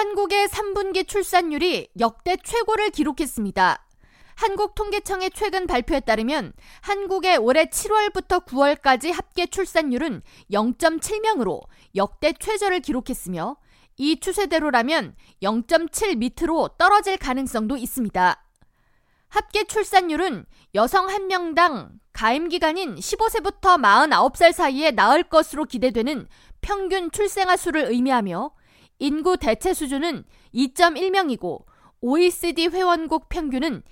한국의 3분기 출산율이 역대 최고를 기록했습니다. 한국통계청의 최근 발표에 따르면 한국의 올해 7월부터 9월까지 합계 출산율은 0.7명으로 역대 최저를 기록했으며 이 추세대로라면 0.7 밑으로 떨어질 가능성도 있습니다. 합계 출산율은 여성 1명당 가임 기간인 15세부터 49살 사이에 낳을 것으로 기대되는 평균 출생아 수를 의미하며 인구 대체 수준은 2.1명이고 OECD 회원국 평균은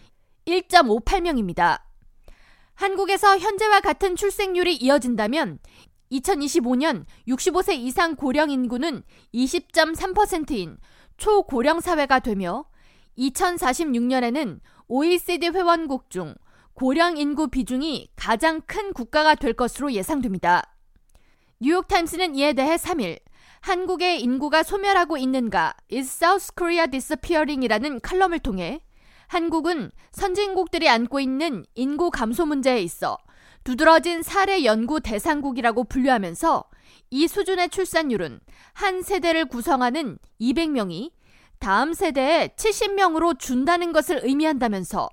1.58명입니다. 한국에서 현재와 같은 출생률이 이어진다면 2025년 65세 이상 고령 인구는 20.3%인 초고령 사회가 되며 2046년에는 OECD 회원국 중 고령 인구 비중이 가장 큰 국가가 될 것으로 예상됩니다. 뉴욕타임스는 이에 대해 3일 한국의 인구가 소멸하고 있는가? Is South Korea Disappearing이라는 칼럼을 통해 한국은 선진국들이 안고 있는 인구 감소 문제에 있어 두드러진 사례 연구 대상국이라고 분류하면서 이 수준의 출산율은 한 세대를 구성하는 200명이 다음 세대에 70명으로 준다는 것을 의미한다면서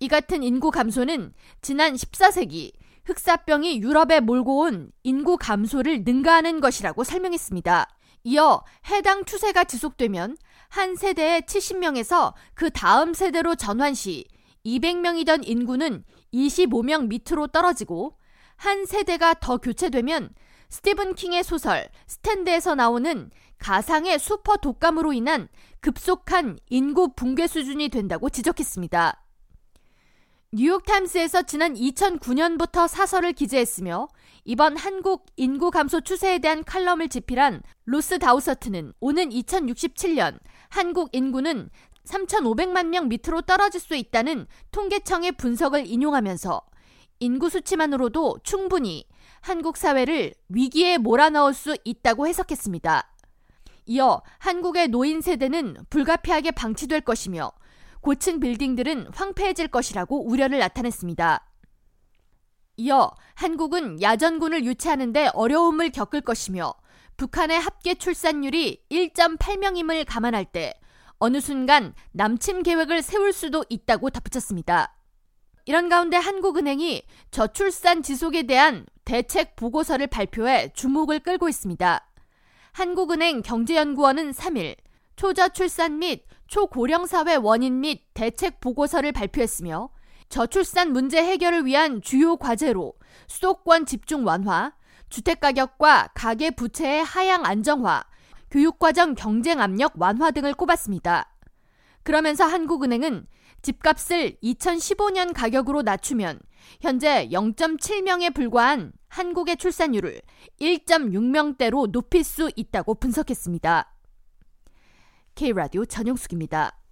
이 같은 인구 감소는 지난 14세기 흑사병이 유럽에 몰고 온 인구 감소를 능가하는 것이라고 설명했습니다. 이어 해당 추세가 지속되면 한 세대에 70명에서 그 다음 세대로 전환 시 200명이던 인구는 25명 밑으로 떨어지고 한 세대가 더 교체되면 스티븐 킹의 소설 스탠드에서 나오는 가상의 슈퍼 독감으로 인한 급속한 인구 붕괴 수준이 된다고 지적했습니다. 뉴욕타임스에서 지난 2009년부터 사설을 기재했으며 이번 한국 인구 감소 추세에 대한 칼럼을 집필한 로스 다우서트는 오는 2067년 한국 인구는 3,500만 명 밑으로 떨어질 수 있다는 통계청의 분석을 인용하면서 인구 수치만으로도 충분히 한국 사회를 위기에 몰아넣을 수 있다고 해석했습니다. 이어 한국의 노인 세대는 불가피하게 방치될 것이며 고층 빌딩들은 황폐해질 것이라고 우려를 나타냈습니다. 이어 한국은 야전군을 유치하는데 어려움을 겪을 것이며 북한의 합계 출산율이 1.8명임을 감안할 때 어느 순간 남침 계획을 세울 수도 있다고 덧붙였습니다. 이런 가운데 한국은행이 저출산 지속에 대한 대책 보고서를 발표해 주목을 끌고 있습니다. 한국은행 경제연구원은 3일 초저출산 및 초고령 사회 원인 및 대책 보고서를 발표했으며 저출산 문제 해결을 위한 주요 과제로 수도권 집중 완화, 주택가격과 가계 부채의 하향 안정화, 교육과정 경쟁 압력 완화 등을 꼽았습니다. 그러면서 한국은행은 집값을 2015년 가격으로 낮추면 현재 0.7명에 불과한 한국의 출산율을 1.6명대로 높일 수 있다고 분석했습니다. K라디오 전영숙입니다.